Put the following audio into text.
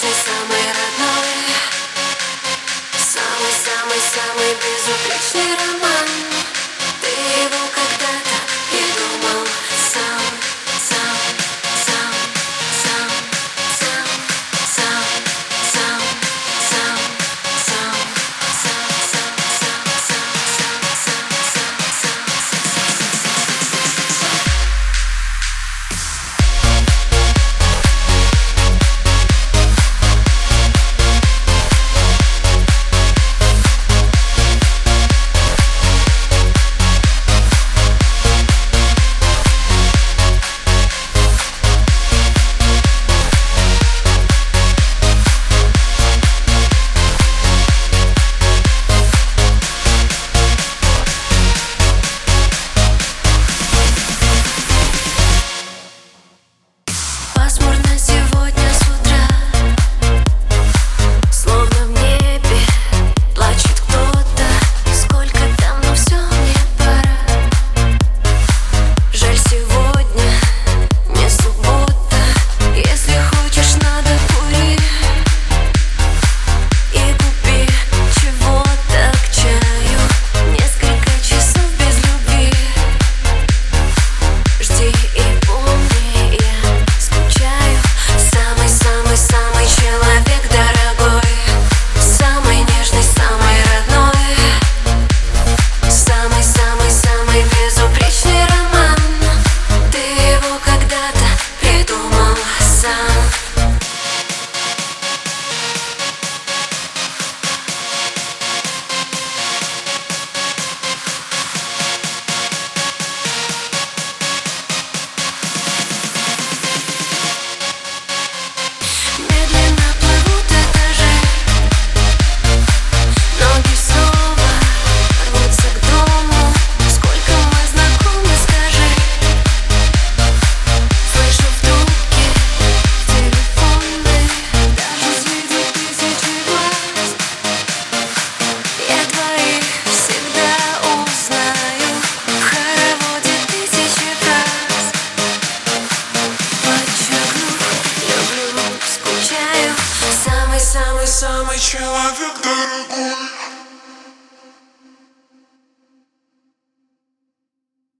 самый Самый-самый-самый без te levo a dar orgulho.